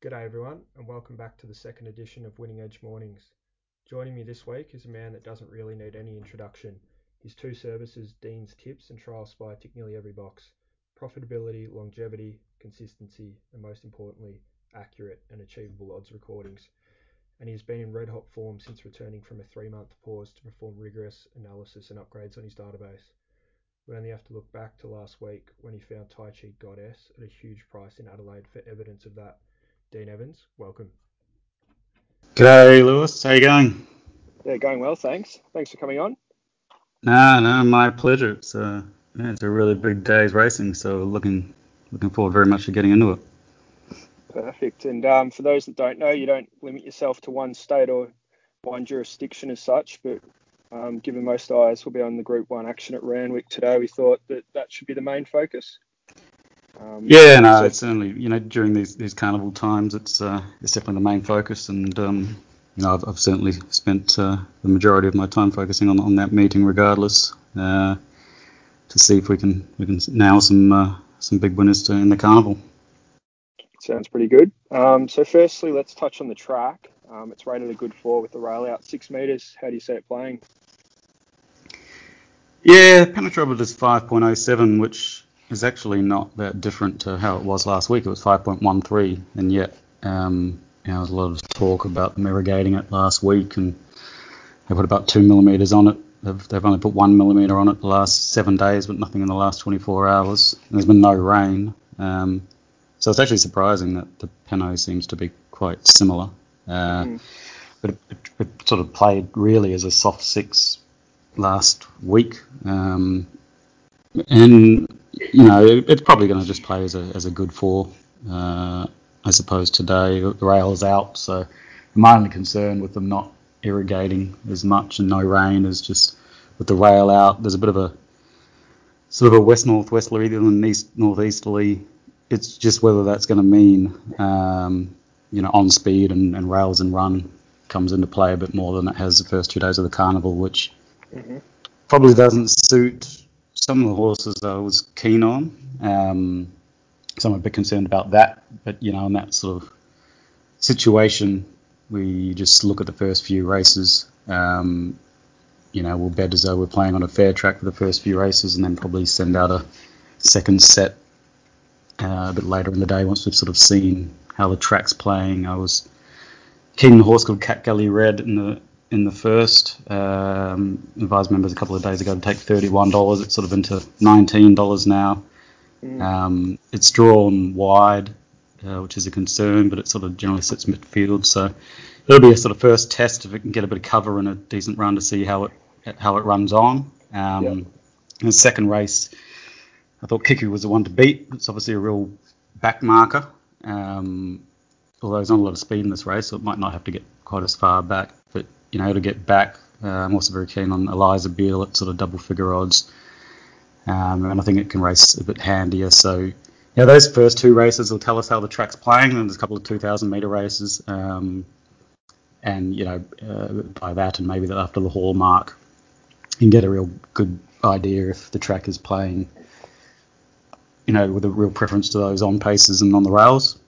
G'day everyone, and welcome back to the second edition of Winning Edge Mornings. Joining me this week is a man that doesn't really need any introduction. His two services, Dean's Tips and Trial Spy, tick nearly every box. Profitability, longevity, consistency, and most importantly, accurate and achievable odds recordings. And he has been in red hot form since returning from a three month pause to perform rigorous analysis and upgrades on his database. We only have to look back to last week when he found Tai Chi Goddess at a huge price in Adelaide for evidence of that. Dean Evans, welcome. G'day, Lewis. How you going? Yeah, going well, thanks. Thanks for coming on. No, no, my pleasure. It's a, uh, yeah, it's a really big day's racing, so looking looking forward very much to getting into it. Perfect. And um, for those that don't know, you don't limit yourself to one state or one jurisdiction as such, but um, given most eyes will be on the Group 1 action at Randwick today, we thought that that should be the main focus. Um, yeah, no, so it's certainly you know during these these carnival times, it's uh, it's definitely the main focus, and um, you know I've, I've certainly spent uh, the majority of my time focusing on on that meeting, regardless, uh, to see if we can we can nail some uh, some big winners to, in the carnival. Sounds pretty good. Um, so firstly, let's touch on the track. Um, it's rated a good four with the rail out six meters. How do you see it playing? Yeah, penetrable is 5.07, which is actually not that different to how it was last week. It was 5.13, and yet um, you know, there was a lot of talk about them irrigating it last week, and they put about two millimeters on it. They've, they've only put one millimeter on it the last seven days, but nothing in the last 24 hours. And there's been no rain, um, so it's actually surprising that the Peno seems to be quite similar. Uh, mm. But it, it, it, sort of played really as a soft six last week. Um, and you know, it's probably going to just play as a as a good four, uh, I suppose. Today the rail's out, so my only concern with them not irrigating as much and no rain is just with the rail out. There's a bit of a sort of a west northwesterly than east northeasterly. It's just whether that's going to mean um, you know on speed and, and rails and run comes into play a bit more than it has the first two days of the carnival, which mm-hmm. probably doesn't suit some of the horses I was keen on. Um, so I'm a bit concerned about that. But you know, in that sort of situation, we just look at the first few races. Um, you know, we'll bet as though we're playing on a fair track for the first few races, and then probably send out a second set uh, a bit later in the day once we've sort of seen how the track's playing. I was keen a horse called Cat Galley Red in the in the first. Um, advised members a couple of days ago to take $31. It's sort of into $19 now. Mm. Um, it's drawn wide, uh, which is a concern, but it sort of generally sits midfield. So it'll be a sort of first test if it can get a bit of cover and a decent run to see how it how it runs on. Um, yep. the second race, I thought Kiku was the one to beat. It's obviously a real back marker. Um, although there's not a lot of speed in this race, so it might not have to get quite as far back. You know, to get back. Uh, I'm also very keen on Eliza Beale at sort of double figure odds. Um, and I think it can race a bit handier. So, yeah, those first two races will tell us how the track's playing. And there's a couple of 2,000 metre races. Um, and, you know, uh, by that and maybe after the hallmark, you can get a real good idea if the track is playing, you know, with a real preference to those on paces and on the rails.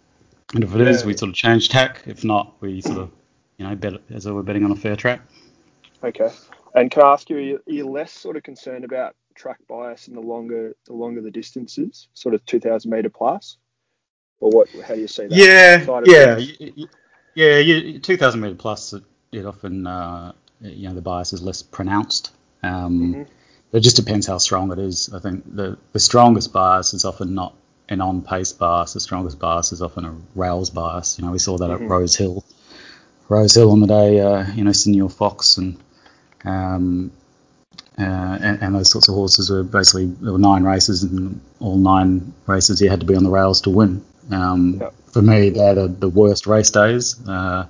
And if it is, we sort of change tack. If not, we sort of you know, bet as though we're betting on a fair track. Okay. And can I ask you, are you, are you less sort of concerned about track bias in the longer the longer the distances, sort of 2,000 meter plus, or what? How do you see that? Yeah, yeah, yeah. You, 2,000 meter plus, it, it often uh, you know the bias is less pronounced. Um, mm-hmm. It just depends how strong it is. I think the the strongest bias is often not an on pace bias. The strongest bias is often a rails bias. You know, we saw that mm-hmm. at Rose Hill Rose Hill on the day, uh, you know, Senor Fox and, um, uh, and, and those sorts of horses were basically there were nine races and all nine races you had to be on the rails to win. Um, yep. For me, they're the, the worst race days uh,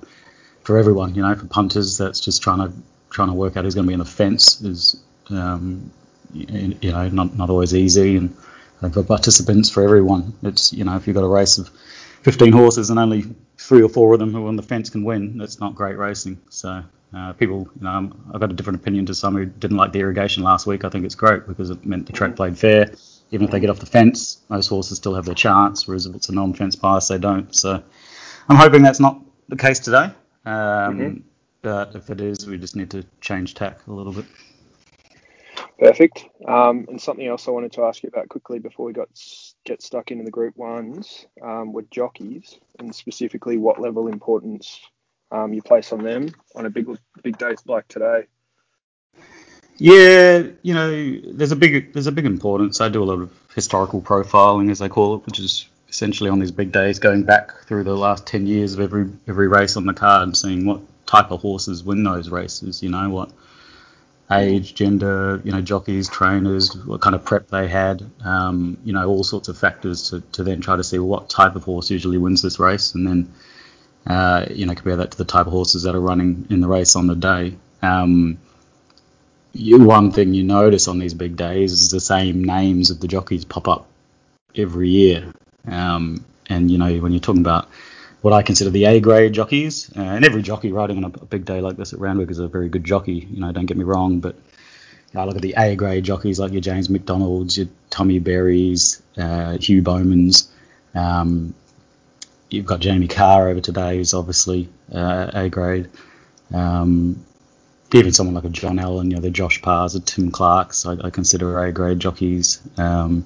for everyone. You know, for punters, that's just trying to trying to work out who's going to be in the fence is um, you, you know not not always easy. And for participants, for everyone, it's you know if you've got a race of 15 horses and only three or four of them who on the fence can win, that's not great racing. So uh, people, you know, I've got a different opinion to some who didn't like the irrigation last week. I think it's great because it meant the track played fair. Even if they get off the fence, most horses still have their chance, whereas if it's a non-fence pass, they don't. So I'm hoping that's not the case today. Um, Mm-hmm. But if it is, we just need to change tack a little bit. Perfect. Um, and something else I wanted to ask you about quickly before we got get stuck into the Group Ones um, were jockeys, and specifically what level importance um, you place on them on a big big day like today. Yeah, you know, there's a big there's a big importance. I do a lot of historical profiling, as they call it, which is essentially on these big days, going back through the last ten years of every every race on the card and seeing what type of horses win those races. You know what age, gender, you know jockeys, trainers, what kind of prep they had. Um, you know all sorts of factors to, to then try to see what type of horse usually wins this race, and then uh, you know compare that to the type of horses that are running in the race on the day. Um, you, one thing you notice on these big days is the same names of the jockeys pop up every year. Um, and you know when you're talking about what I consider the A grade jockeys, uh, and every jockey riding on a, big day like this at Randwick is a very good jockey. You know, don't get me wrong, but I look at the A grade jockeys like your James McDonald's, your Tommy Berries, uh, Hugh Bowman's. Um, you've got Jamie Kah over today, who's obviously uh, A grade. Um, even someone like a John Allen, you know, the Josh Parrs, the Tim Clarks, I, I consider A grade jockeys. Um,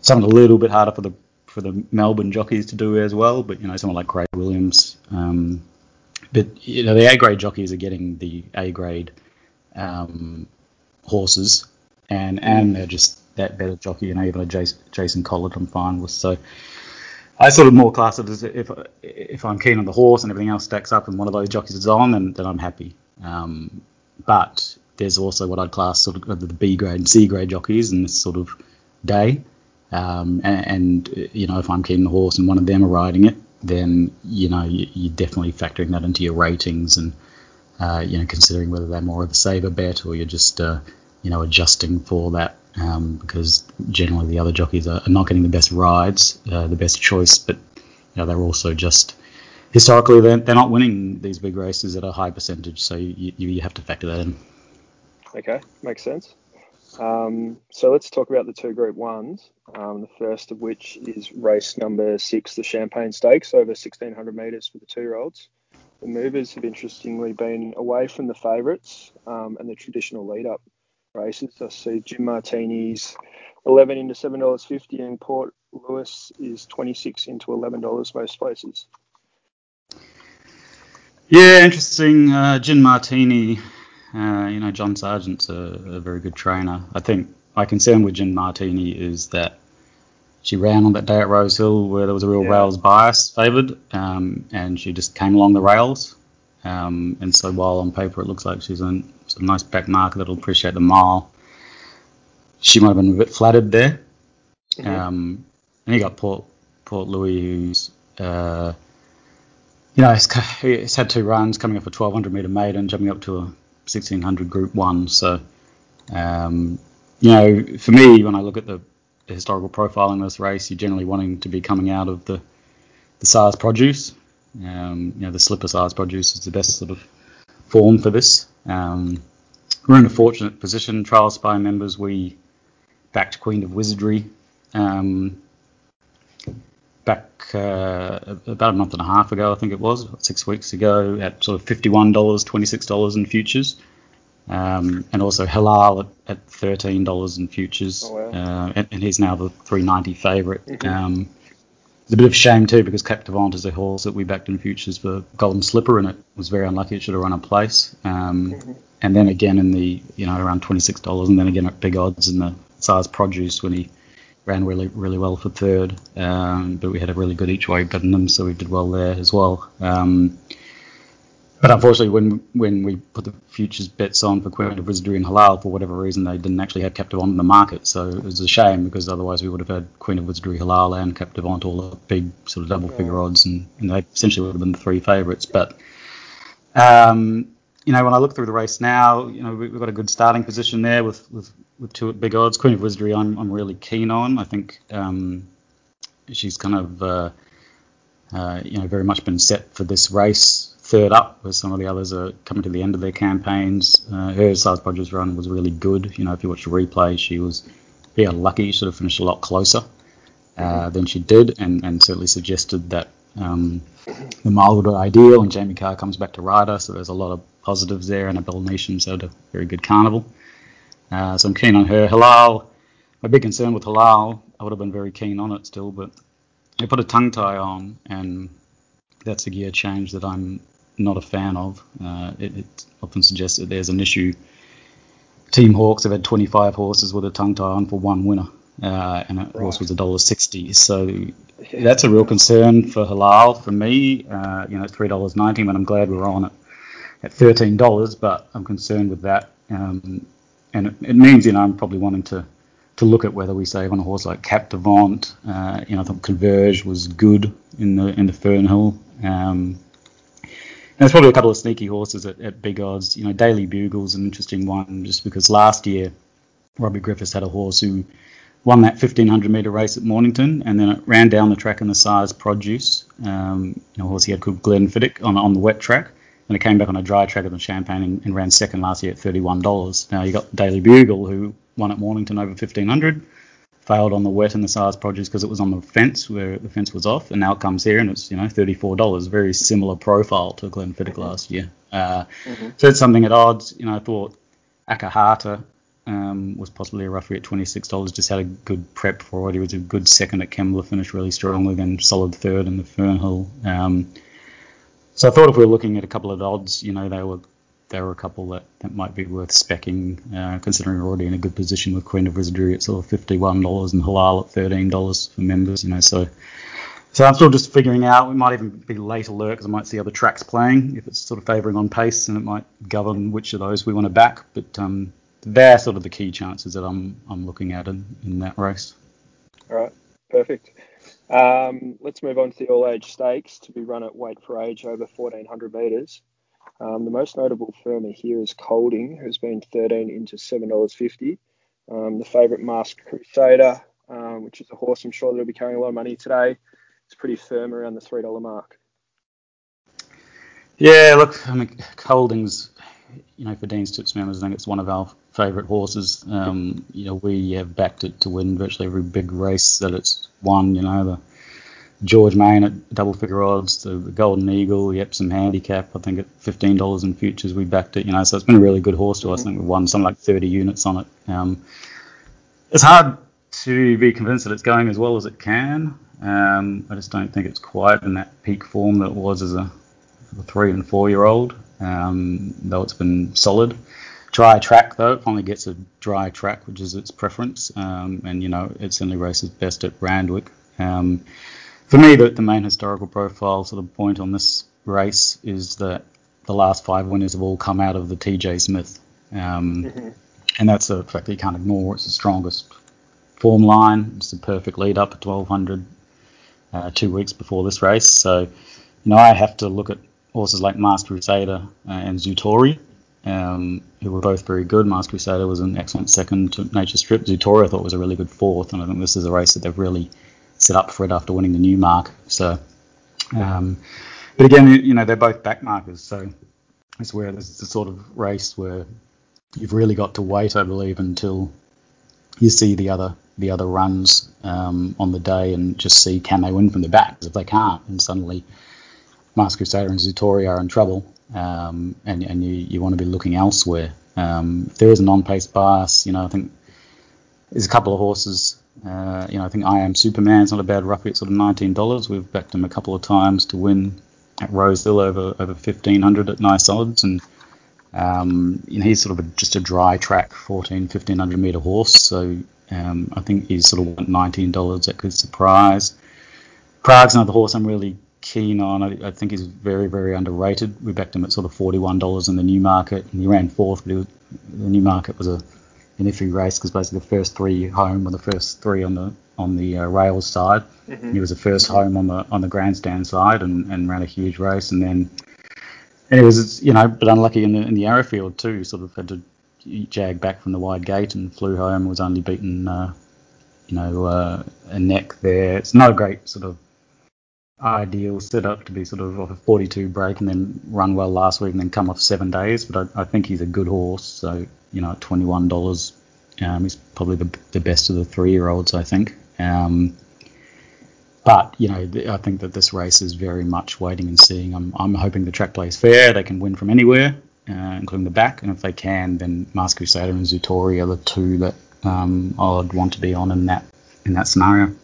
something a little bit harder for the for the Melbourne jockeys to do as well, but you know someone like Craig Williams. Um, but you know the A grade jockeys are getting the A grade um, horses, and and they're just that better jockey. You know even a Jason, Jason Collett I'm fine with. So I sort of more class it as if if I'm keen on the horse and everything else stacks up and one of those jockeys is on, then, then I'm happy. Um, but there's also what I'd class sort of the B grade and C grade jockeys in this sort of day. Um, and, and, you know, if I'm keen on the horse and one of them are riding it, then you know you, are definitely factoring that into your ratings and uh, you know considering whether they're more of a saver bet or you're just uh, you know adjusting for that um, because generally the other jockeys are, not getting the best rides, uh, the best choice, but you know they're also just historically they're, they're not winning these big races at a high percentage, so you, you have to factor that in. Okay, makes sense. Um, so let's talk about the two Group Ones. Um, the first of which is race number six, the Champagne Stakes, over 1600 metres for the two-year-olds. The movers have interestingly been away from the favourites um, and the traditional lead-up races. I see Gin Martini's 11 into $7.50 and Port Louis is 26 into $11 most places. Yeah, interesting. Uh, Gin Martini uh, you know, John Sargent's a, a, very good trainer. I think my concern with Gin Martini is that she ran on that day at Rosehill where there was a real yeah. rails bias favoured, um, and she just came along the rails. Um, and so while on paper it looks like she's a, nice back marker that'll appreciate the mile, she might have been a bit flattered there. Mm-hmm. Um, and you got Port Port Louis, who's uh, you know, it's, it's, had two runs coming off a 1200 metre maiden, jumping up to a 1600 Group 1. So, um, you know, for me, when I look at the, the historical profile in this race, you're generally wanting to be coming out of the, the Sires' produce. Um, you know, the slipper Sires' produce is the best sort of form for this. Um, we're in a fortunate position, Trial Spy members. We backed Queen of Wizardry um, back uh, about a month and a half ago, I think it was, six weeks ago, at sort of $51, $26 in futures. Um, and also Halal at, at $13 in futures. Oh, wow. uh, and, and, he's now the 390 favorite mm-hmm. um, it's a bit of a shame too because Captivant is a horse that we backed in futures for Golden Slipper and it was very unlucky. It should have run a place. Um, mm-hmm. And then again in the you know around twenty six dollars, and then again at big odds in the Sires' Produce when he ran really really well for third, um, but we had a really good each way them, so we did well there as well. Um, but unfortunately, when when we put the futures bets on for Queen of Wizardry and Halal, for whatever reason, they didn't actually have Captivant in the market. So it was a shame because otherwise we would have had Queen of Wizardry, Halal, and Captivant all the big sort of double figure odds, and, and they essentially would have been the three favourites. But um, you know, when I look through the race now, you know, we've got a good starting position there with, with, with two big odds. Queen of Wizardry, I'm, I'm really keen on. I think um, she's kind of, uh, uh, you know, very much been set for this race, third up, where some of the others are coming to the end of their campaigns. Uh, her Sires' Produce run was really good. You know, if you watch the replay, she was yeah lucky. She should have finished a lot closer uh, than she did, and, and certainly suggested that um, the Marlwood Ideal, and Jamie Kah comes back to ride her, so there's a lot of positives there. Annabel Neasham had a very good carnival, uh, so I'm keen on her. Halal, my big concern with Halal, I would have been very keen on it still, but they put a tongue tie on, and that's a gear change that I'm not a fan of. Uh, it, it, often suggests that there's an issue. Team Hawkes have had 25 horses with a tongue tie on for one winner, uh, and that right. horse was a dollar sixty. So that's a real concern for Halal. For me, uh, you know, three dollars ninety, but I'm glad we're on it at thirteen dollars. But I'm concerned with that, um, and it, it, means you know I'm probably wanting to to look at whether we save on a horse like Captivant. Uh, you know, I thought Converge was good in the in the Fernhill. Um, there's probably a couple of sneaky horses at, at big odds. You know, Daily Bugle's an interesting one just because last year Robbie Griffiths had a horse who won that 1500 metre race at Mornington and then it ran down the track in the Sires' produce. Um, you know, horse he had called Glenfiddich on, on the wet track and it came back on a dry track at the Champagne and, and ran second last year at $31. Now you got Daily Bugle who won at Mornington over 1500 failed on the wet and the Sires' produce because it was on the fence where the fence was off, and now it comes here and it's you know thirty four dollars, very similar profile to Glenfiddich mm-hmm. last year. Uh, mm-hmm. So it's something at odds. You know, I thought Akahata um, was possibly a roughly at twenty six dollars. Just had a good prep for it. He was a good second at Kembla, finished really strongly, then solid third in the Fernhill. Um, so I thought if we were looking at a couple of odds, you know, they were there are a couple that, that might be worth specking, uh, considering we're already in a good position with Queen of Wizardry at sort of $51 and Halal at $13 for members, you know, so so I'm still just figuring out. We might even be late alert because I might see other tracks playing if it's sort of favouring on pace, and it might govern which of those we want to back. But um, they're sort of the key chances that I'm I'm looking at in, in that race. All right, perfect. Um, let's move on to the all age stakes to be run at weight for age over 1400 metres. Um, the most notable firmer here is Kolding, who's been 13 into $7.50. Um, the favourite Masked Crusader, um, which is a horse I'm sure that'll be carrying a lot of money today, it's pretty firm around the $3 mark. Yeah, look, I mean, Kolding's, you know, for Dean's Tips members, I think it's one of our favourite horses. Um, you know, we have backed it to win virtually every big race that it's won. You know, the George Main at double figure odds, the Golden Eagle, the Epsom Handicap, I think at fifteen dollars in futures we backed it. You know, so it's been a really good horse to us. I think we've won something like thirty units on it. Um, it's hard to be convinced that it's going as well as it can. Um, I just don't think it's quite in that peak form that it was as a, a three and four year old. Um, though it's been solid. Dry track though, it finally gets a dry track, which is its preference. Um, and you know, it certainly races best at Randwick. Um, for me, the, the main historical profile sort of point on this race is that the last five winners have all come out of the TJ Smith. Um, mm-hmm. And that's a fact that you can't ignore. It's the strongest form line. It's the perfect lead up at 1200 uh, two weeks before this race. So, you know, I have to look at horses like Masked Crusader uh, and Zoutori, um, who were both very good. Masked Crusader was an excellent second to Nature Strip. Zoutori I thought was a really good fourth, and I think this is a race that they've really set up for it after winning the Newmarket. So, um, but again, you know, they're both back markers. So it's where there's the sort of race where you've really got to wait, I believe, until you see the other the other runs um, on the day and just see can they win from the back. If they can't, and suddenly Masked Crusader and Zoutori are in trouble, um, and and you, you want to be looking elsewhere. Um, if there is a non-pace bias, you know, I think there's a couple of horses uh, you know, I think I Am Superman Superman's not a bad roughly at sort of $19. We've backed him a couple of times to win at Rosehill over over 1500 at nice odds, and um, you know, he's sort of a, just a dry track 14 1500 meter horse. So um, I think he's sort of $19 that could surprise. Prague's another horse I'm really keen on. I, I, think he's very very underrated. We backed him at sort of $41 in the Newmarket, and he ran fourth, but was, the Newmarket was a an iffy race because basically the first three home were the first three on the on the uh, rails side. Mm-hmm. He was the first home on the on the grandstand side and, and ran a huge race, and then and it was you know but unlucky in the in the Arrowfield too. Sort of had to jag back from the wide gate and flew home. Was only beaten uh, you know uh, a neck there. It's not a great sort of ideal setup to be sort of off a 42 break and then run well last week and then come off seven days. But I, I think he's a good horse. So you know, at $21. Um, he's probably the, the best of the three year olds, I think. Um, but you know, I think that this race is very much waiting and seeing. I'm, I'm hoping the track plays fair. They can win from anywhere, uh, including the back, and if they can, then Masked Crusader and Zoutori are the two that um, I'd want to be on in that in that scenario.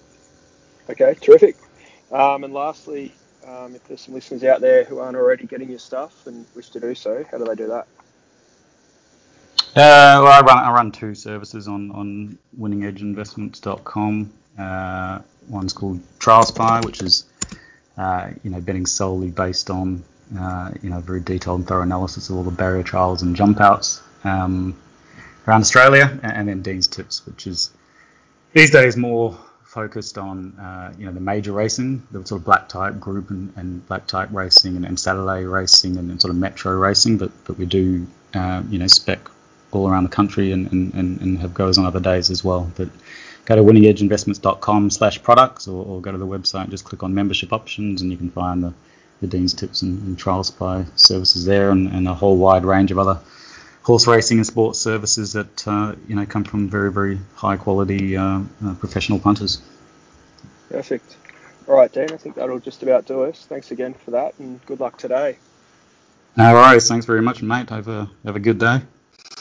Okay, terrific. Um, and lastly, um, if there's some listeners out there who aren't already getting your stuff and wish to do so, how do they do that? Uh, well, I run I run two services on on winningedgeinvestments.com. Uh, one's called Trial Spy, which is uh, you know betting solely based on uh, you know very detailed and thorough analysis of all the barrier trials and jump outs um, around Australia, and then Dean's Tips, which is these days more focused on uh, you know the major racing, the sort of black type group and, and black type racing and, and Saturday racing and, and, sort of metro racing, but but we do uh, you know spec all around the country and, and, and have goes on other days as well. But go to winningedgeinvestments.com slash products or, or, go to the website and just click on membership options and you can find the, the Dean's Tips and, and Trial Spy services there and, and, a whole wide range of other horse racing and sports services that uh, you know come from very very high quality uh, uh, professional punters. Perfect. All right, Dean. I think that'll just about do us. Thanks again for that, and good luck today. No worries. Thanks very much, mate. Have a have a good day.